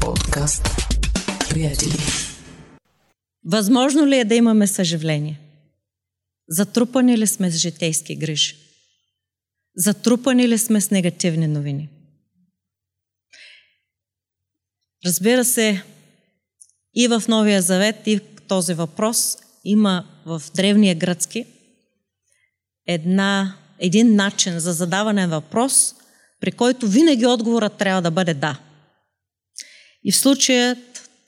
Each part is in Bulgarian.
Подкаст. Приятели. Възможно ли е да имаме съживление? Затрупани ли сме с житейски грижи? Затрупани ли сме с негативни новини? Разбира се, и в Новия Завет, и този въпрос има в древния гръцки една, един начин за задаване на въпрос, при който винаги отговорът трябва да бъде да. И в случая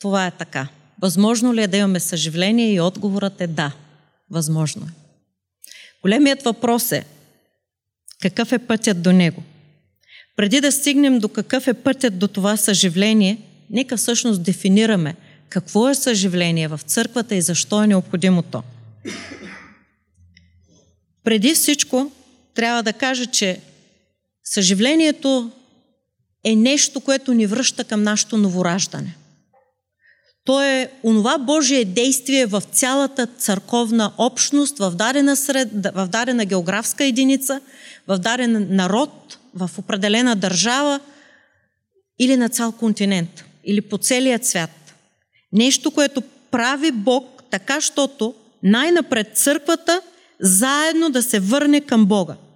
това е така. Възможно ли е да имаме съживление и отговорът е да. Възможно е. Големият въпрос е какъв е пътят до него. Преди да стигнем до какъв е пътят до това съживление, нека всъщност дефинираме какво е съживление в църквата и защо е необходимо то. Преди всичко, трябва да кажа, че съживлението е нещо, което ни връща към нашето новораждане. То е онова Божие действие в цялата църковна общност, в дадена, сред, в дадена географска единица, в даден народ, в определена държава или на цял континент, или по целият свят. Нещо, което прави Бог така, щото най-напред църквата заедно да се върне към Бога –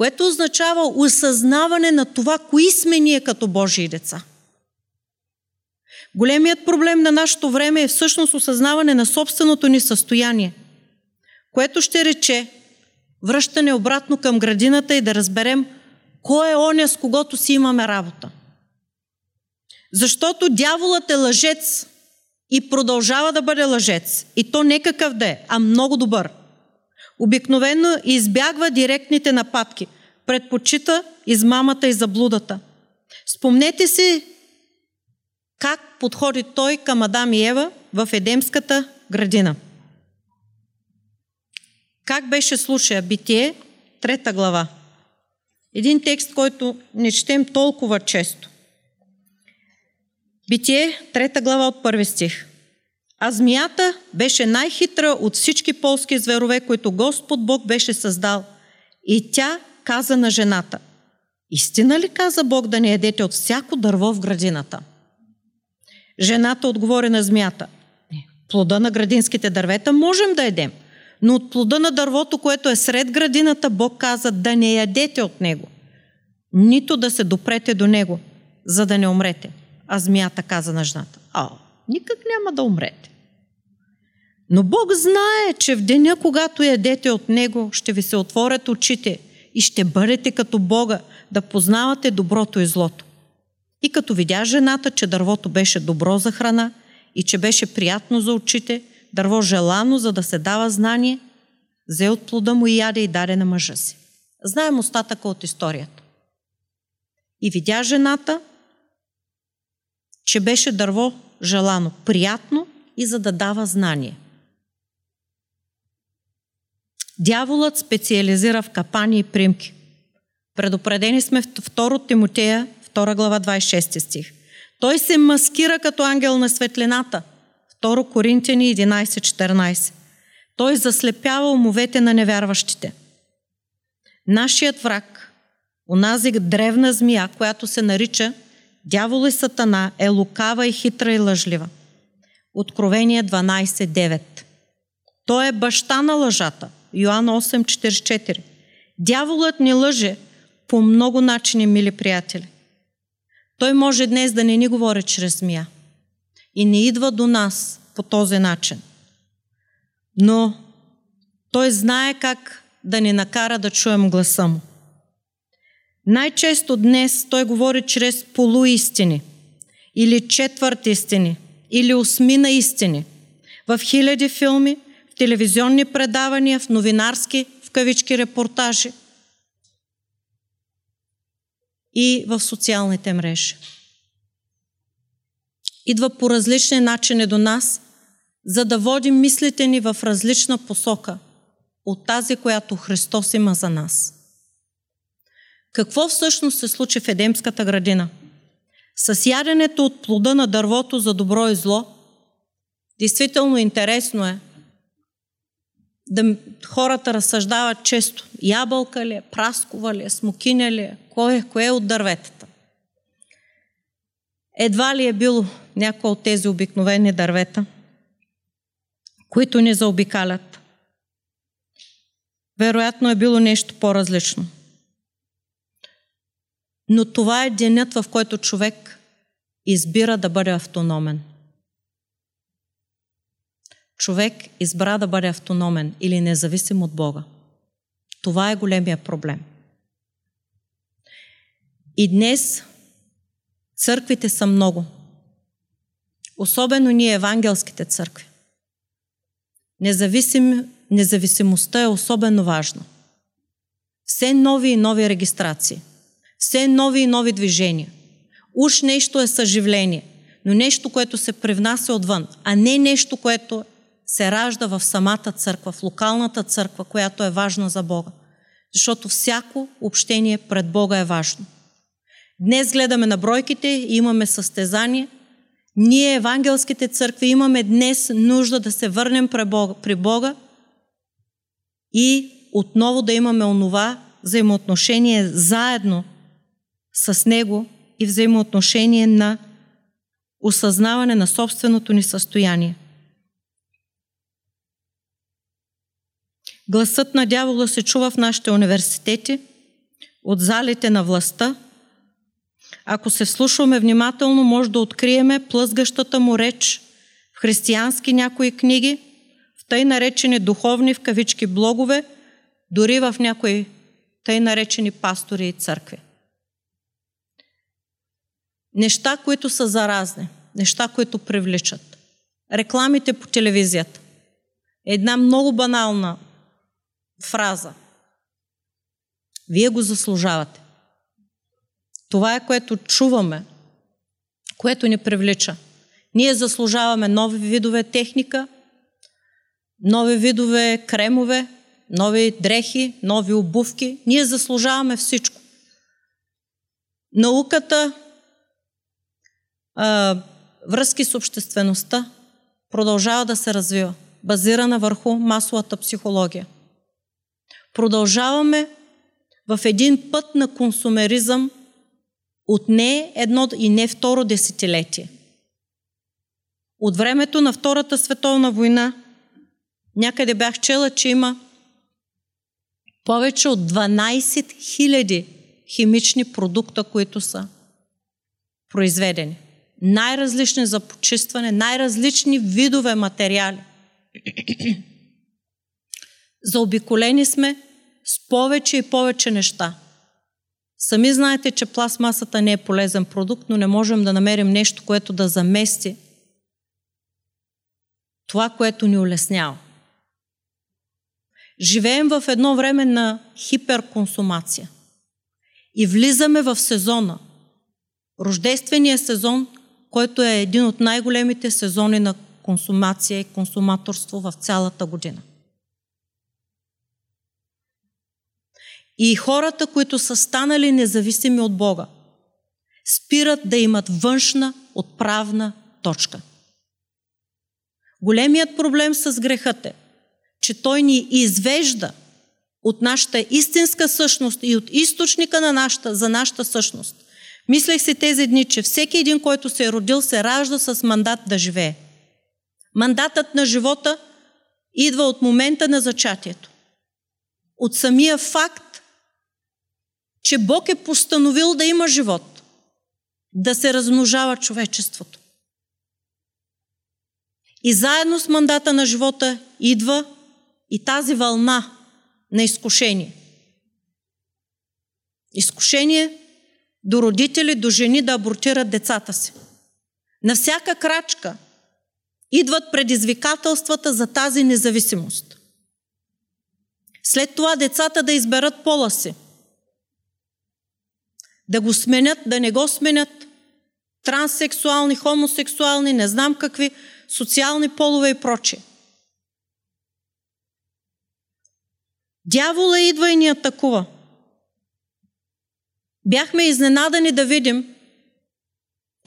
което означава осъзнаване на това, кои сме ние като Божии деца. Големият проблем на нашето време е всъщност осъзнаване на собственото ни състояние, което ще рече връщане обратно към градината и да разберем кой е оня, с когото си имаме работа. Защото дяволът е лъжец и продължава да бъде лъжец. И то не какъв да е, а много добър – Обикновено избягва директните нападки, предпочита измамата и заблудата. Спомнете си как подходи той към Адам и Ева в Едемската градина. Как беше случая? Битие, трета глава. Един текст, който не четем толкова често. Битие, трета глава от първи стих. А змията беше най-хитра от всички полски зверове, които Господ Бог беше създал. И тя каза на жената, Истина ли каза Бог да не ядете от всяко дърво в градината? Жената отговори на змията, плода на градинските дървета можем да едем, но от плода на дървото, което е сред градината, Бог каза да не ядете от него, нито да се допрете до него, за да не умрете. А змията каза на жената, а, никак няма да умрете. Но Бог знае, че в деня, когато ядете от Него, ще ви се отворят очите и ще бъдете като Бога, да познавате доброто и злото. И като видя жената, че дървото беше добро за храна и че беше приятно за очите, дърво желано, за да се дава знание, взе от плода му и яде и даде на мъжа си. Знаем остатъка от историята. И видя жената, че беше дърво желано, приятно и за да дава знание – Дяволът специализира в капани и примки. Предупредени сме в 2 Тимотея, 2 глава, 26 стих. Той се маскира като ангел на светлината. 2 Коринтияни 11.14. Той заслепява умовете на невярващите. Нашият враг, онази древна змия, която се нарича Дявол и Сатана, е лукава и хитра и лъжлива. Откровение 12.9. Той е баща на лъжата – Йоан 8.44. Дяволът ни лъже по много начини, мили приятели. Той може днес да не ни говори чрез змия и не идва до нас по този начин. Но той знае как да ни накара да чуем гласа му. Най-често днес той говори чрез полуистини или четвърт истини или осмина истини. В хиляди филми – телевизионни предавания, в новинарски, в кавички репортажи и в социалните мрежи. Идва по различни начини до нас, за да водим мислите ни в различна посока от тази, която Христос има за нас. Какво всъщност се случи в Едемската градина? С яденето от плода на дървото за добро и зло, действително интересно е, да хората разсъждават често. Ябълка ли е, праскова ли е, смокиня ли е, кое, кое е от дърветата. Едва ли е бил някой от тези обикновени дървета, които ни заобикалят. Вероятно е било нещо по-различно. Но това е денят, в който човек избира да бъде автономен. Човек избра да бъде автономен или независим от Бога. Това е големия проблем. И днес църквите са много. Особено ние, евангелските църкви. Независим, независимостта е особено важна. Все нови и нови регистрации. Все нови и нови движения. Уж нещо е съживление, но нещо, което се привнася отвън, а не нещо, което се ражда в самата църква, в локалната църква, която е важна за Бога. Защото всяко общение пред Бога е важно. Днес гледаме на бройките имаме състезание. Ние, евангелските църкви, имаме днес нужда да се върнем при Бога, при Бога и отново да имаме онова взаимоотношение заедно с Него и взаимоотношение на осъзнаване на собственото ни състояние. Гласът на дявола се чува в нашите университети, от залите на властта. Ако се вслушваме внимателно, може да откриеме плъзгащата му реч в християнски някои книги, в тъй наречени духовни в кавички блогове, дори в някои тъй наречени пастори и църкви. Неща, които са заразни, неща, които привличат. Рекламите по телевизията. Една много банална фраза. Вие го заслужавате. Това е което чуваме, което ни привлича. Ние заслужаваме нови видове техника, нови видове кремове, нови дрехи, нови обувки. Ние заслужаваме всичко. Науката, а, връзки с обществеността продължава да се развива, базирана върху масовата психология – продължаваме в един път на консумеризъм от не едно и не второ десетилетие. От времето на Втората световна война някъде бях чела, че има повече от 12 000 химични продукта, които са произведени. Най-различни за почистване, най-различни видове материали. Заобиколени сме с повече и повече неща. Сами знаете, че пластмасата не е полезен продукт, но не можем да намерим нещо, което да замести това, което ни улеснява. Живеем в едно време на хиперконсумация и влизаме в сезона. Рождествения сезон, който е един от най-големите сезони на консумация и консуматорство в цялата година. И хората, които са станали независими от Бога, спират да имат външна отправна точка. Големият проблем с грехът е, че той ни извежда от нашата истинска същност и от източника на нашата, за нашата същност. Мислех си тези дни, че всеки един, който се е родил, се ражда с мандат да живее. Мандатът на живота идва от момента на зачатието. От самия факт, че Бог е постановил да има живот, да се размножава човечеството. И заедно с мандата на живота идва и тази вълна на изкушение. Изкушение до родители, до жени да абортират децата си. На всяка крачка идват предизвикателствата за тази независимост. След това децата да изберат пола си – да го сменят, да не го сменят. Транссексуални, хомосексуални, не знам какви, социални полове и прочие. Дявола идва и ни атакува. Бяхме изненадани да видим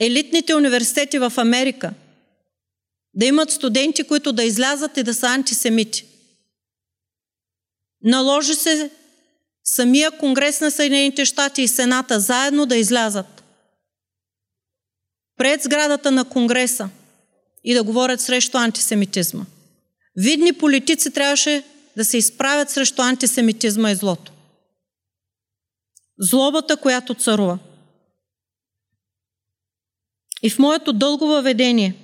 елитните университети в Америка да имат студенти, които да излязат и да са антисемити. Наложи се самия Конгрес на Съединените щати и Сената заедно да излязат пред сградата на Конгреса и да говорят срещу антисемитизма. Видни политици трябваше да се изправят срещу антисемитизма и злото. Злобата, която царува. И в моето дълго въведение,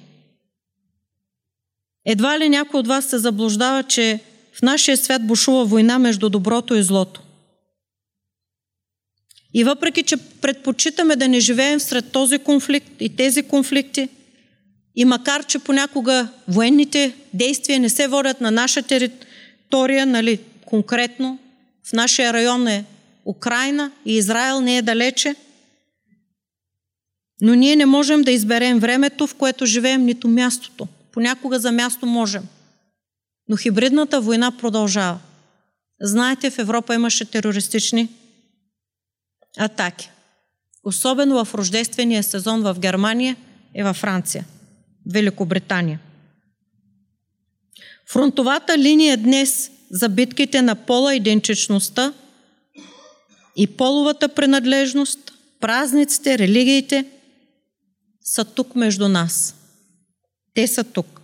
едва ли някой от вас се заблуждава, че в нашия свят бушува война между доброто и злото. И въпреки, че предпочитаме да не живеем сред този конфликт и тези конфликти, и макар, че понякога военните действия не се водят на наша територия, нали, конкретно, в нашия район е Украина и Израел не е далече, но ние не можем да изберем времето, в което живеем, нито мястото. Понякога за място можем. Но хибридната война продължава. Знаете, в Европа имаше терористични атаки. Особено в рождествения сезон в Германия и във Франция, Великобритания. Фронтовата линия днес за битките на пола идентичността и половата принадлежност, празниците, религиите са тук между нас. Те са тук.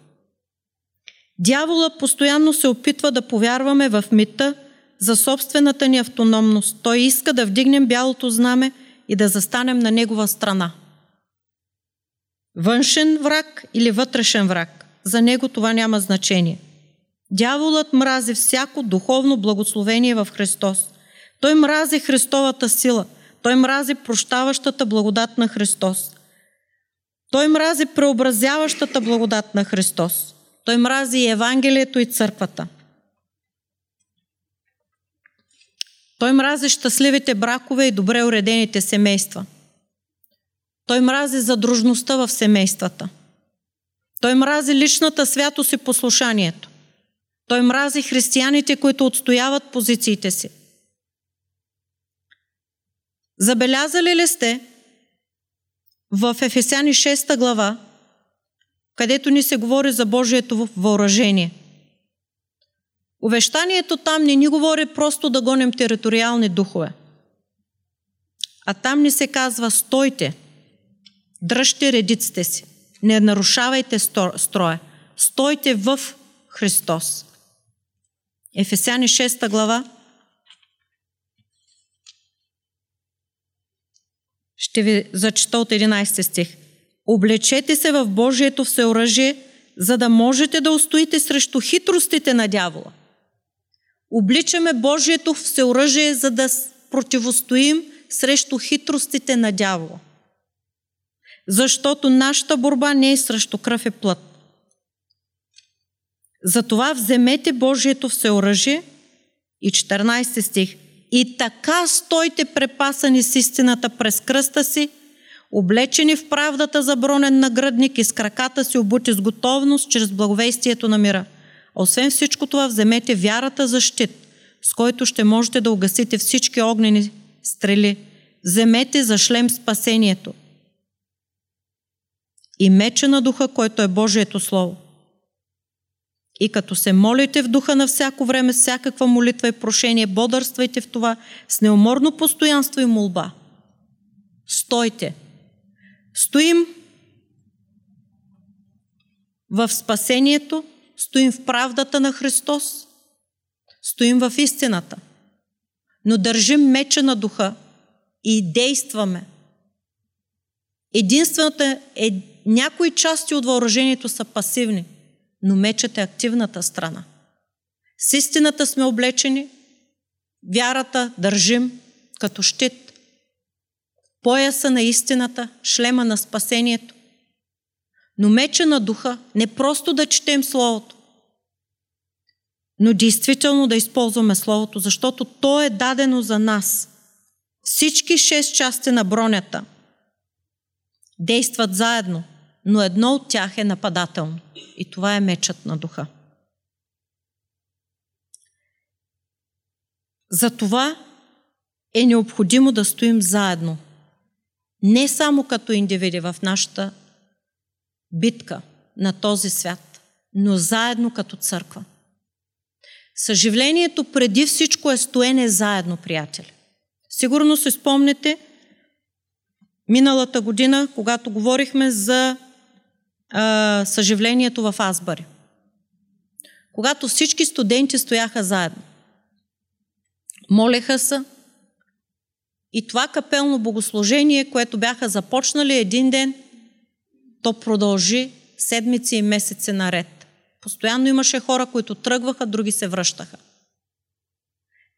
Дявола постоянно се опитва да повярваме в мита за собствената ни автономност. Той иска да вдигнем бялото знаме и да застанем на негова страна. Външен враг или вътрешен враг, за него това няма значение. Дяволът мрази всяко духовно благословение в Христос. Той мрази Христовата сила. Той мрази прощаващата благодат на Христос. Той мрази преобразяващата благодат на Христос. Той мрази Евангелието и църквата. Той мрази щастливите бракове и добре уредените семейства. Той мрази задружността в семействата. Той мрази личната святост и послушанието. Той мрази християните, които отстояват позициите си. Забелязали ли сте в Ефесяни 6 глава, където ни се говори за Божието въоръжение – Увещанието там не ни говори просто да гоним териториални духове. А там ни се казва стойте, дръжте редиците си, не нарушавайте строя, стойте в Христос. Ефесяни 6 глава. Ще ви зачита от 11 стих. Облечете се в Божието всеоръжие, за да можете да устоите срещу хитростите на дявола – Обличаме Божието всеоръжие, за да противостоим срещу хитростите на дявола. Защото нашата борба не е срещу кръв и плът. Затова вземете Божието всеоръжие и 14 стих. И така стойте препасани с истината през кръста си, облечени в правдата за бронен нагръдник и с краката си обути с готовност чрез благовестието на мира – освен всичко това, вземете вярата за щит, с който ще можете да угасите всички огнени стрели. Вземете за шлем спасението и меча на духа, който е Божието Слово. И като се молите в духа на всяко време, всякаква молитва и прошение, бодърствайте в това с неуморно постоянство и молба. Стойте. Стоим в спасението, стоим в правдата на Христос, стоим в истината, но държим меча на духа и действаме. Единствената е, някои части от въоръжението са пасивни, но мечът е активната страна. С истината сме облечени, вярата държим като щит, пояса на истината, шлема на спасението, но меча на духа не просто да четем Словото, но действително да използваме Словото, защото то е дадено за нас. Всички шест части на бронята действат заедно, но едно от тях е нападателно. И това е мечът на духа. Затова е необходимо да стоим заедно. Не само като индивиди в нашата битка на този свят, но заедно като църква. Съживлението преди всичко е стоене заедно, приятели. Сигурно се спомнете миналата година, когато говорихме за а, съживлението в Азбари. Когато всички студенти стояха заедно. Молеха се и това капелно богослужение, което бяха започнали един ден, то продължи седмици и месеци наред. Постоянно имаше хора, които тръгваха, други се връщаха.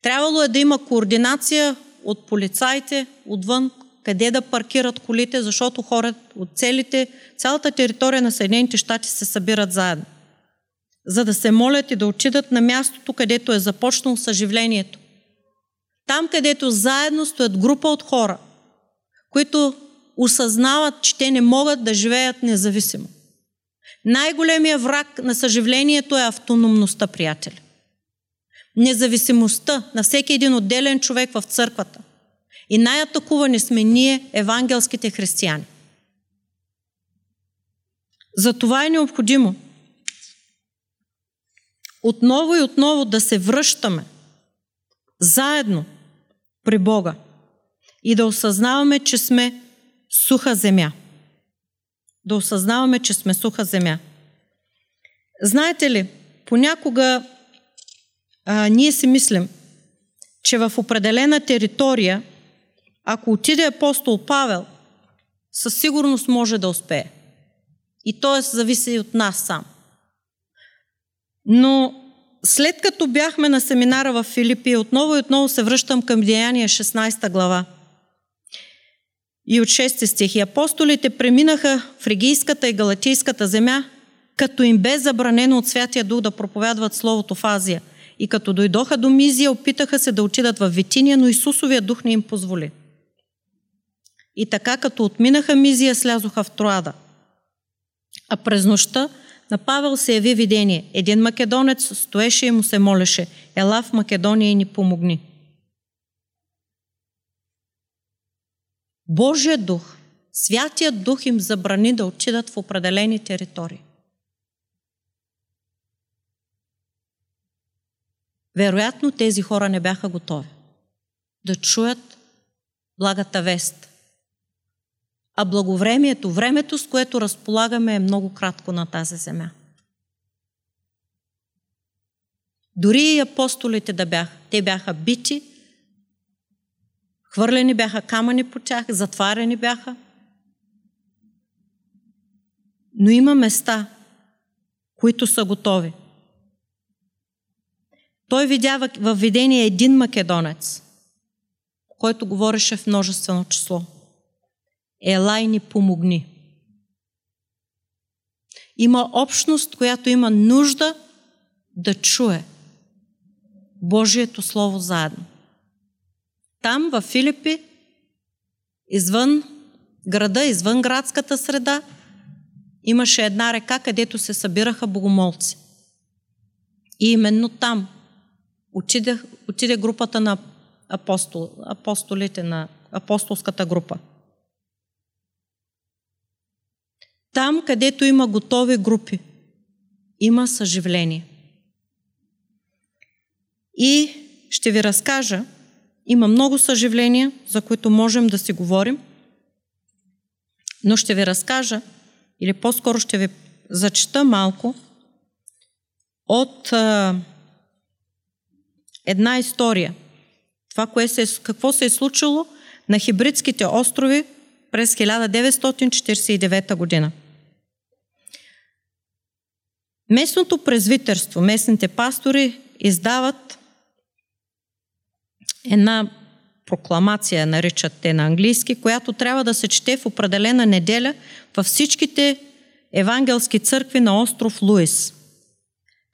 Трябвало е да има координация от полицайите отвън, къде да паркират колите, защото хора от целите, цялата територия на Съединените щати се събират заедно, за да се молят и да отидат на мястото, където е започнало съживлението. Там, където заедно стоят група от хора, които осъзнават, че те не могат да живеят независимо. Най-големия враг на съживлението е автономността, приятели. Независимостта на всеки един отделен човек в църквата. И най-атакувани сме ние, евангелските християни. За това е необходимо отново и отново да се връщаме заедно при Бога и да осъзнаваме, че сме суха земя. Да осъзнаваме, че сме суха земя. Знаете ли, понякога а, ние си мислим, че в определена територия, ако отиде апостол Павел, със сигурност може да успее. И то е зависи от нас сам. Но след като бяхме на семинара в Филипи, отново и отново се връщам към Деяния 16 глава. И от 6 стих. И апостолите преминаха в Регийската и Галатийската земя, като им бе забранено от Святия Дух да проповядват Словото в Азия. И като дойдоха до Мизия, опитаха се да отидат в Витиния, но Исусовия дух не им позволи. И така, като отминаха Мизия, слязоха в Троада. А през нощта на Павел се яви видение. Един македонец стоеше и му се молеше. Ела в Македония и ни помогни. Божия дух, Святият дух им забрани да отидат в определени територии. Вероятно тези хора не бяха готови да чуят благата вест. А благовремието, времето, с което разполагаме, е много кратко на тази земя. Дори и апостолите да бяха, те бяха бити, хвърлени бяха камъни по тях, затварени бяха. Но има места, които са готови. Той видя в видение един македонец, който говореше в множествено число. Елай ни помогни. Има общност, която има нужда да чуе Божието Слово заедно. Там, в Филипи, извън града, извън градската среда, имаше една река, където се събираха богомолци. И именно там отиде, отиде групата на апостол, апостолите, на апостолската група. Там, където има готови групи, има съживление. И ще ви разкажа, има много съживления, за които можем да си говорим, но ще ви разкажа, или по-скоро ще ви зачета малко от а, една история. Това, кое се, какво се е случило на Хибридските острови през 1949 година. Местното презвитерство, местните пастори издават една прокламация, наричат те на английски, която трябва да се чете в определена неделя във всичките евангелски църкви на остров Луис.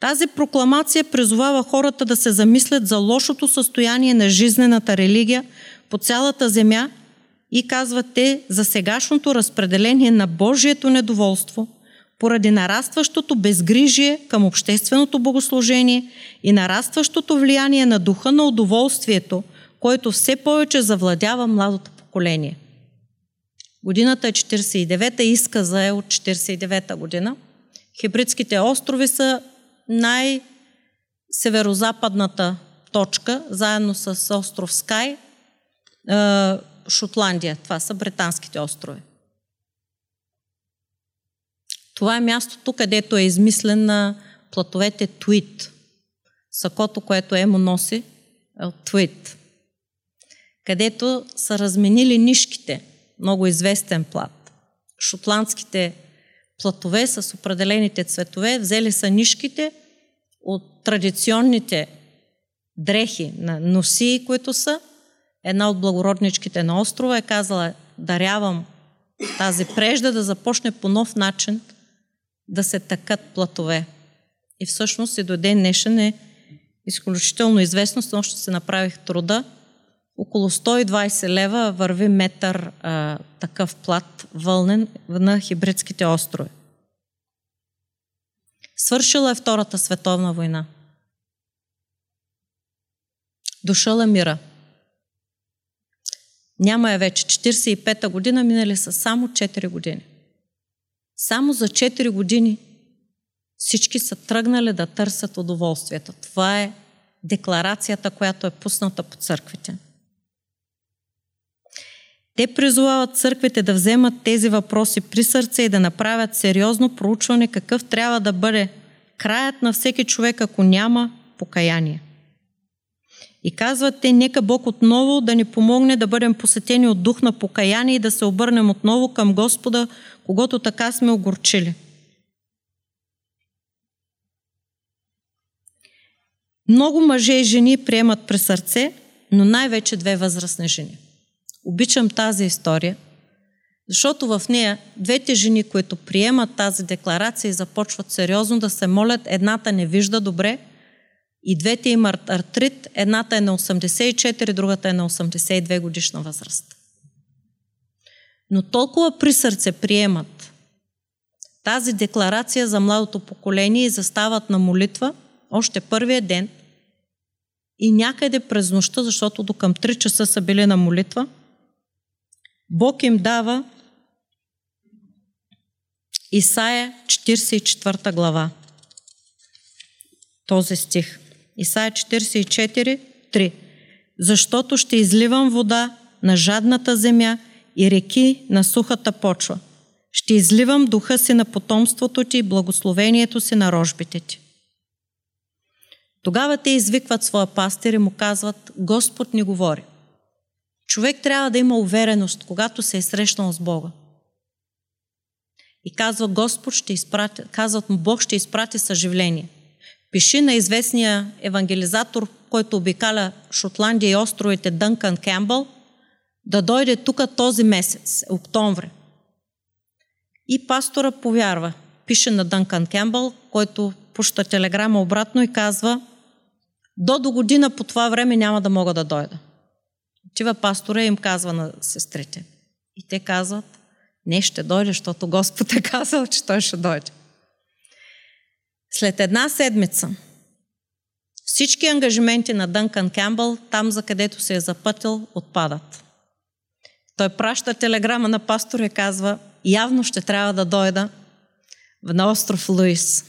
Тази прокламация призовава хората да се замислят за лошото състояние на жизнената религия по цялата земя и казват те за сегашното разпределение на Божието недоволство поради нарастващото безгрижие към общественото богослужение и нарастващото влияние на духа на удоволствието, който все повече завладява младото поколение. Годината е 49-та, изказа е от 49-та година. Хибридските острови са най-северозападната точка, заедно с остров Скай, Шотландия. Това са британските острови. Това е мястото, където е измислен платовете Твит. Сакото, което Емо носи, е от Твит. Където са разменили нишките, много известен плат. Шотландските платове с определените цветове, взели са нишките от традиционните дрехи на носи, които са. Една от благородничките на острова е казала, дарявам тази прежда да започне по нов начин да се такат платове. И всъщност и до ден днешен е изключително известно, но ще се направих труда. Около 120 лева върви метър а, такъв плат вълнен на хибридските острови. Свършила е Втората световна война. Дошъл е мира. Няма е вече 45-та година, минали са само 4 години. Само за 4 години всички са тръгнали да търсят удоволствието. Това е декларацията, която е пусната по църквите. Те призовават църквите да вземат тези въпроси при сърце и да направят сериозно проучване какъв трябва да бъде краят на всеки човек, ако няма покаяние. И казват те, нека Бог отново да ни помогне да бъдем посетени от дух на покаяние и да се обърнем отново към Господа, когато така сме огорчили. Много мъже и жени приемат при сърце, но най-вече две възрастни жени. Обичам тази история, защото в нея двете жени, които приемат тази декларация и започват сериозно да се молят, едната не вижда добре – и двете имат артрит. Едната е на 84, другата е на 82 годишна възраст. Но толкова при сърце приемат тази декларация за младото поколение и застават на молитва още първия ден и някъде през нощта, защото до към 3 часа са били на молитва, Бог им дава Исаия 44 глава. Този стих. Исаия 44, 3. Защото ще изливам вода на жадната земя и реки на сухата почва. Ще изливам духа си на потомството ти и благословението си на рожбите ти. Тогава те извикват своя пастир и му казват, Господ ни говори. Човек трябва да има увереност, когато се е срещнал с Бога. И казва Господ ще изпрати, казват му Бог ще изпрати съживление – Пиши на известния евангелизатор, който обикаля Шотландия и островите Дънкан Кембъл, да дойде тук този месец, октомври. И пастора повярва. Пише на Дънкан Кембъл, който пуща телеграма обратно и казва до до година по това време няма да мога да дойда. Отива пастора и им казва на сестрите. И те казват, не ще дойде, защото Господ е казал, че той ще дойде. След една седмица всички ангажименти на Дънкан Кембъл, там за където се е запътил, отпадат. Той праща телеграма на пастора и казва, явно ще трябва да дойда на остров Луис,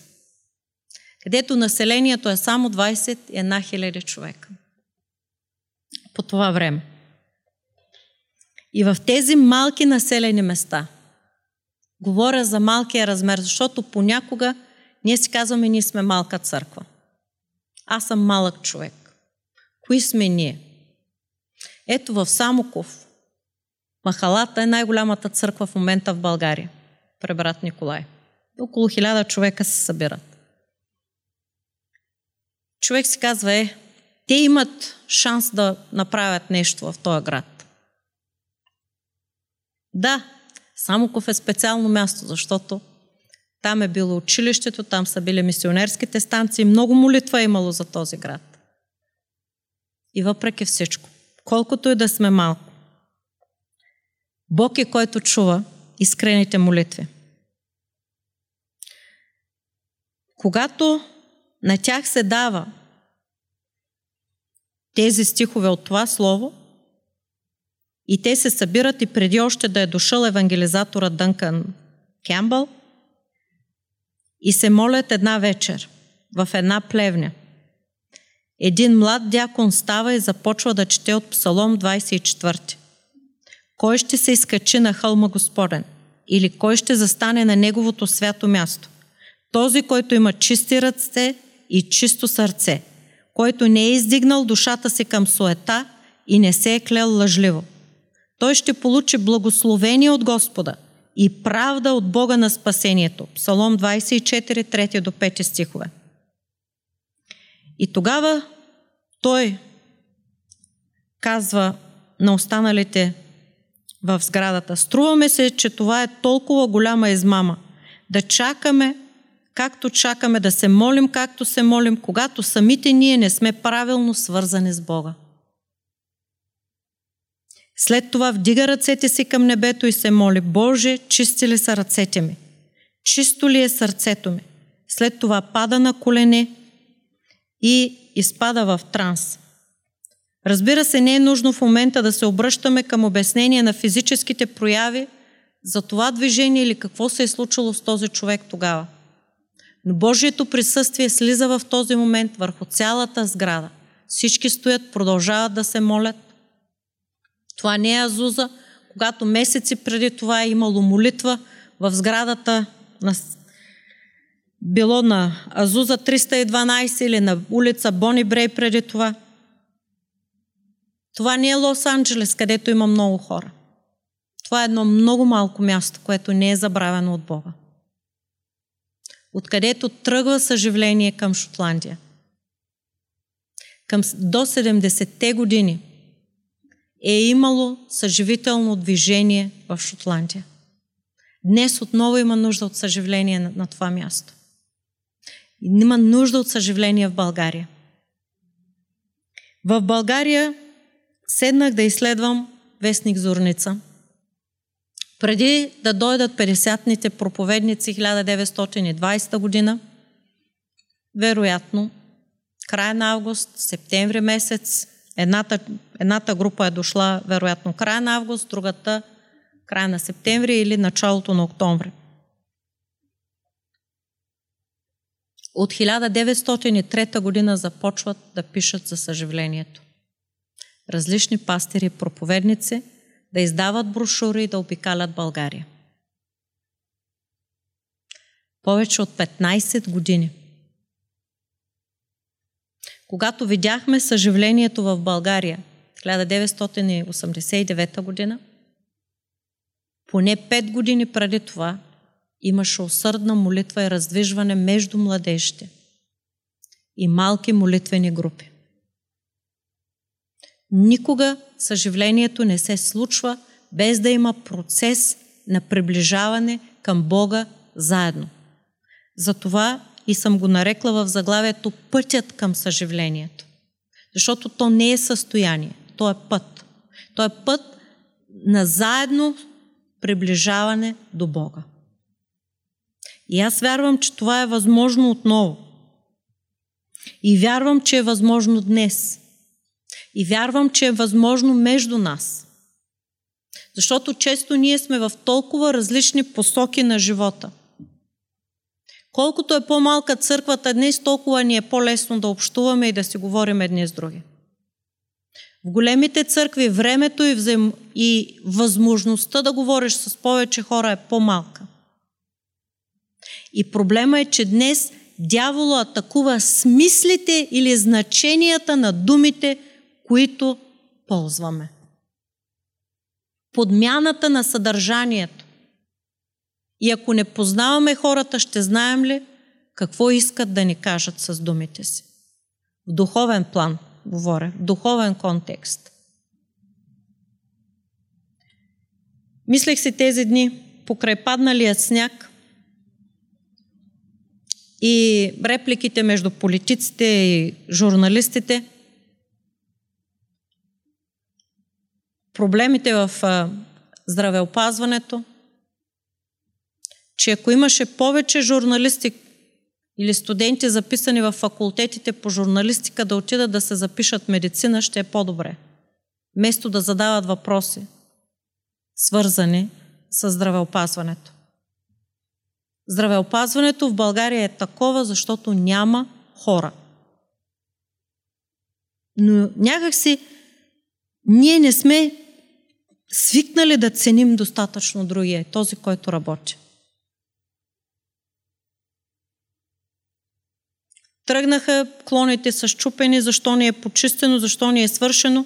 където населението е само 21 000 човека. По това време. И в тези малки населени места, говоря за малкия размер, защото понякога ние си казваме, ние сме малка църква. Аз съм малък човек. Кои сме ние? Ето в Самоков, Махалата е най-голямата църква в момента в България, пребрат Николай. Около хиляда човека се събират. Човек си казва, е, те имат шанс да направят нещо в този град. Да, Самоков е специално място, защото там е било училището, там са били мисионерските станции. Много молитва е имало за този град. И въпреки всичко, колкото и да сме малко, Бог е който чува искрените молитви. Когато на тях се дава тези стихове от това слово, и те се събират и преди още да е дошъл евангелизатора Дънкан Кембъл – и се молят една вечер в една плевня. Един млад дякон става и започва да чете от Псалом 24. Кой ще се изкачи на хълма Господен? Или кой ще застане на Неговото свято място? Този, който има чисти ръце и чисто сърце, който не е издигнал душата си към суета и не се е клел лъжливо. Той ще получи благословение от Господа и правда от Бога на спасението. Псалом 24, 3 до 5 стихове. И тогава той казва на останалите в сградата. Струваме се, че това е толкова голяма измама. Да чакаме, както чакаме, да се молим, както се молим, когато самите ние не сме правилно свързани с Бога. След това вдига ръцете си към небето и се моли, Боже, чисти ли са ръцете ми? Чисто ли е сърцето ми? След това пада на колене и изпада в транс. Разбира се, не е нужно в момента да се обръщаме към обяснение на физическите прояви за това движение или какво се е случило с този човек тогава. Но Божието присъствие слиза в този момент върху цялата сграда. Всички стоят, продължават да се молят. Това не е Азуза, когато месеци преди това е имало молитва в сградата на било на Азуза 312 или на улица Бони Брей преди това. Това не е Лос-Анджелес, където има много хора. Това е едно много малко място, което не е забравено от Бога. Откъдето тръгва съживление към Шотландия. Към, до 70-те години е имало съживително движение в Шотландия. Днес отново има нужда от съживление на, на това място. Има нужда от съживление в България. В България седнах да изследвам вестник Зорница. Преди да дойдат 50-ните проповедници 1920 година, вероятно, края на август, септември месец, едната, едната група е дошла вероятно края на август, другата края на септември или началото на октомври. От 1903 година започват да пишат за съживлението различни пастири и проповедници да издават брошури и да обикалят България. Повече от 15 години. Когато видяхме съживлението в България 1989 година, поне 5 години преди това имаше усърдна молитва и раздвижване между младежите и малки молитвени групи. Никога съживлението не се случва без да има процес на приближаване към Бога заедно. Затова и съм го нарекла в заглавието пътят към съживлението. Защото то не е състояние, то е път. То е път на заедно приближаване до Бога. И аз вярвам, че това е възможно отново. И вярвам, че е възможно днес – и вярвам, че е възможно между нас. Защото често ние сме в толкова различни посоки на живота. Колкото е по-малка църквата днес, толкова ни е по-лесно да общуваме и да си говорим едни с други. В големите църкви времето и, взаим... и възможността да говориш с повече хора е по-малка. И проблема е, че днес дявола атакува смислите или значенията на думите, които ползваме. Подмяната на съдържанието. И ако не познаваме хората, ще знаем ли какво искат да ни кажат с думите си. В духовен план говоря, в духовен контекст. Мислех си тези дни, покрай падналият сняг и репликите между политиците и журналистите – проблемите в здравеопазването, че ако имаше повече журналисти или студенти записани в факултетите по журналистика да отидат да се запишат медицина, ще е по-добре. Вместо да задават въпроси, свързани с здравеопазването. Здравеопазването в България е такова, защото няма хора. Но някакси ние не сме свикнали да ценим достатъчно другия, този, който работи. Тръгнаха клоните с чупени, защо не е почистено, защо не е свършено.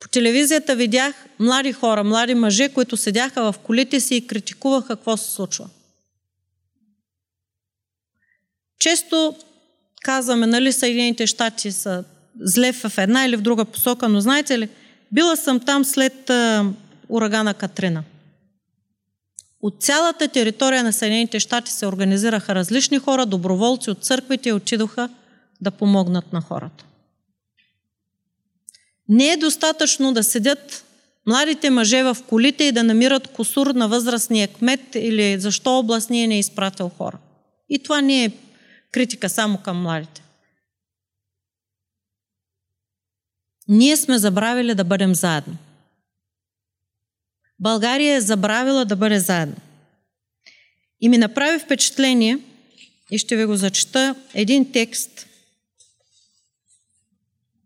По телевизията видях млади хора, млади мъже, които седяха в колите си и критикуваха какво се случва. Често казваме, нали, Съединените щати са зле в една или в друга посока, но знаете ли, била съм там след а, урагана Катрина. От цялата територия на Съединените щати се организираха различни хора, доброволци от църквите и отидоха да помогнат на хората. Не е достатъчно да седят младите мъже в колите и да намират косур на възрастния кмет или защо областния не е изпратил хора. И това не е критика само към младите. Ние сме забравили да бъдем заедно. България е забравила да бъде заедно. И ми направи впечатление, и ще ви го зачета, един текст.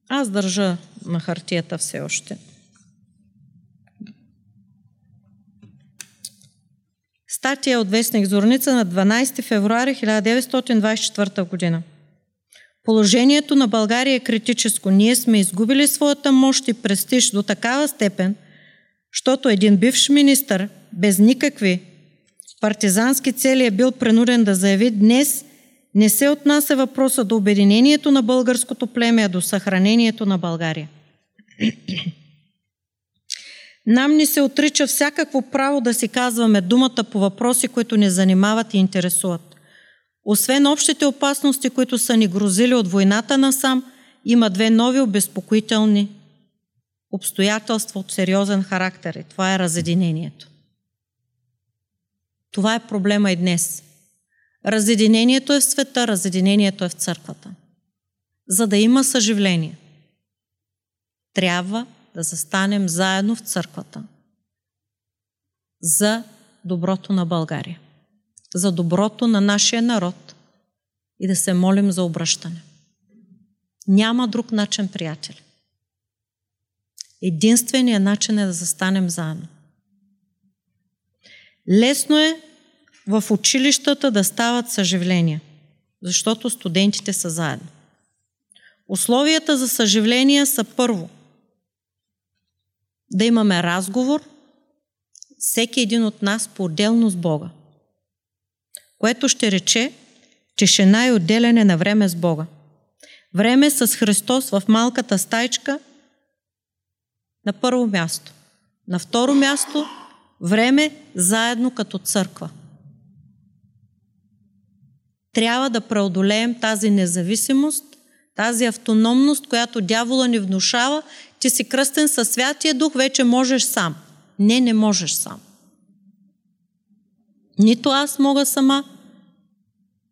Аз държа на хартията все още. Статия от Вестник Зорница на 12 февруари 1924 година. Положението на България е критическо. Ние сме изгубили своята мощ и престиж до такава степен, защото един бивш министър без никакви партизански цели е бил принуден да заяви днес не се отнася въпроса до обединението на българското племе, а до съхранението на България. Нам ни се отрича всякакво право да си казваме думата по въпроси, които ни занимават и интересуват. Освен общите опасности, които са ни грозили от войната насам, има две нови обезпокоителни обстоятелства от сериозен характер и това е разединението. Това е проблема и днес. Разединението е в света, разединението е в църквата. За да има съживление, трябва да застанем заедно в църквата за доброто на България, за доброто на нашия народ и да се молим за обръщане. Няма друг начин, приятели. Единственият начин е да застанем заедно. Лесно е в училищата да стават съживления, защото студентите са заедно. Условията за съживление са първо да имаме разговор, всеки един от нас по-отделно с Бога, което ще рече тишина и отделяне на време с Бога. Време с Христос в малката стайчка на първо място. На второ място време заедно като църква. Трябва да преодолеем тази независимост, тази автономност, която дявола ни внушава. Ти си кръстен със Святия Дух, вече можеш сам. Не, не можеш сам. Нито аз мога сама,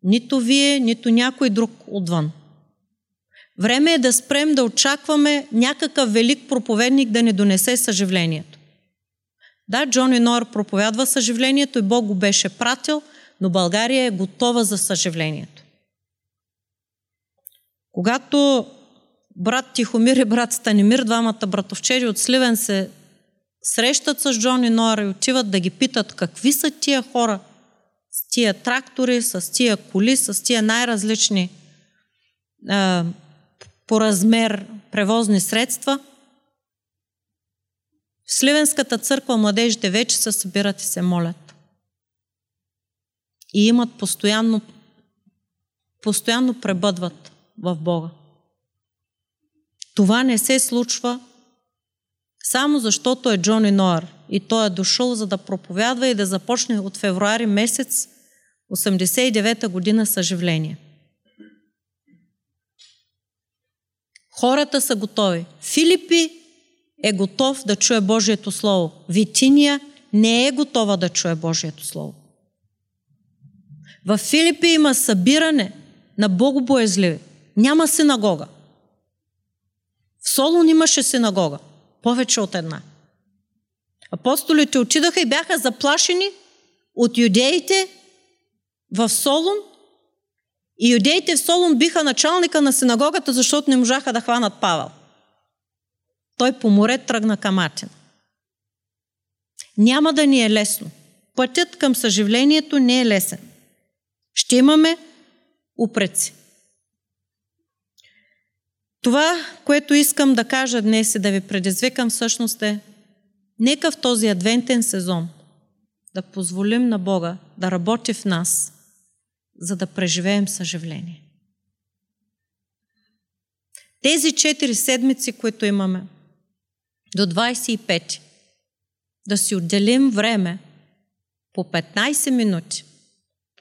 нито вие, нито някой друг отвън. Време е да спрем да очакваме някакъв велик проповедник да ни донесе съживлението. Да, Джони Нойер проповядва съживлението и Бог го беше пратил, но България е готова за съживлението. Когато брат Тихомир и брат Станимир, двамата братовчери от Сливен се срещат с Джони Нойер и отиват да ги питат какви са тия хора с тия трактори, с тия коли, с тия най-различни по размер превозни средства. В Сливенската църква младежите вече се събират и се молят. И имат постоянно, постоянно пребъдват в Бога. Това не се случва само защото е Джони Ноер и той е дошъл за да проповядва и да започне от февруари месец 89-та година съживление. Хората са готови. Филипи е готов да чуе Божието Слово. Витиния не е готова да чуе Божието Слово. В Филипи има събиране на богобоязливи. Няма синагога. В Солун имаше синагога. Повече от една. Апостолите отидаха и бяха заплашени от юдеите в Солун и юдеите в Солун биха началника на синагогата, защото не можаха да хванат Павел. Той по море тръгна към Атина. Няма да ни е лесно. Пътят към съживлението не е лесен. Ще имаме упреци. Това, което искам да кажа днес и да ви предизвикам всъщност е, нека в този адвентен сезон да позволим на Бога да работи в нас, за да преживеем съживление. Тези четири седмици, които имаме, до 25, да си отделим време по 15 минути,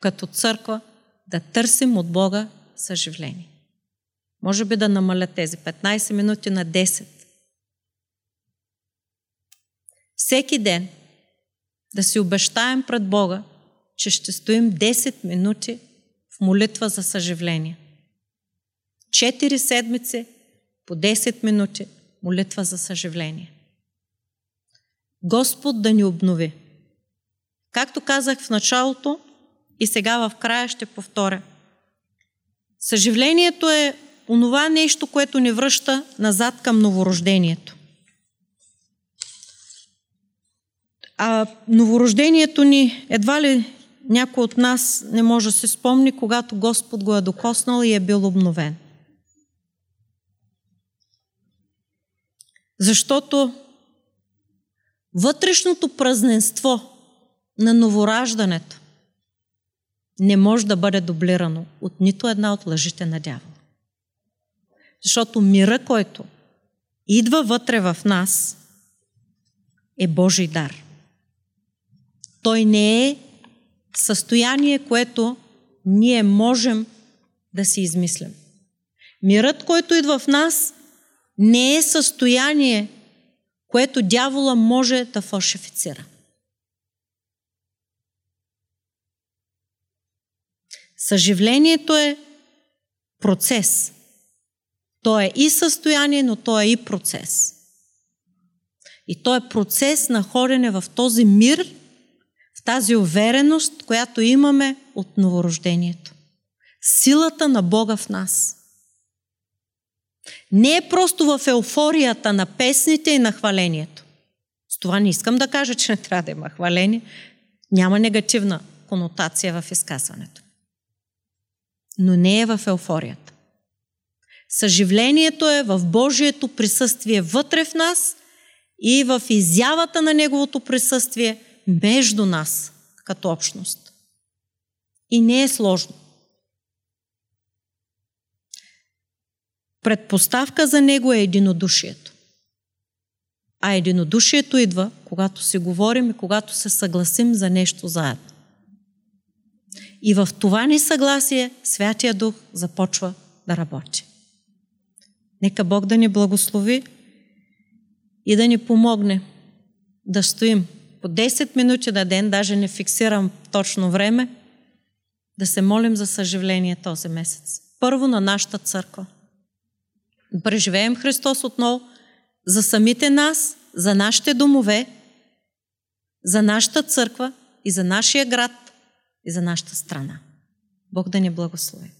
като църква, да търсим от Бога съживление. Може би да намаля тези 15 минути на 10. Всеки ден да си обещаем пред Бога, че ще стоим 10 минути в молитва за съживление. Четири седмици по 10 минути молитва за съживление. Господ да ни обнови. Както казах в началото и сега в края ще повторя. Съживлението е онова нещо, което ни връща назад към новорождението. А новорождението ни, едва ли някой от нас не може да се спомни, когато Господ го е докоснал и е бил обновен. Защото вътрешното празненство на новораждането не може да бъде дублирано от нито една от лъжите на дявола. Защото мира, който идва вътре в нас, е Божий дар. Той не е състояние, което ние можем да си измислим. Мирът, който идва в нас, не е състояние, което дявола може да фалшифицира. Съживлението е процес. То е и състояние, но то е и процес. И то е процес на ходене в този мир, тази увереност, която имаме от новорождението. Силата на Бога в нас. Не е просто в еуфорията на песните и на хвалението. С това не искам да кажа, че не трябва да има хваление. Няма негативна конотация в изказването. Но не е в еуфорията. Съживлението е в Божието присъствие вътре в нас и в изявата на Неговото присъствие между нас като общност. И не е сложно. Предпоставка за него е единодушието. А единодушието идва, когато си говорим и когато се съгласим за нещо заедно. И в това ни съгласие Святия Дух започва да работи. Нека Бог да ни благослови и да ни помогне да стоим по 10 минути на ден, даже не фиксирам точно време, да се молим за съживление този месец. Първо на нашата църква. Да преживеем Христос отново за самите нас, за нашите домове, за нашата църква и за нашия град и за нашата страна. Бог да ни благослови.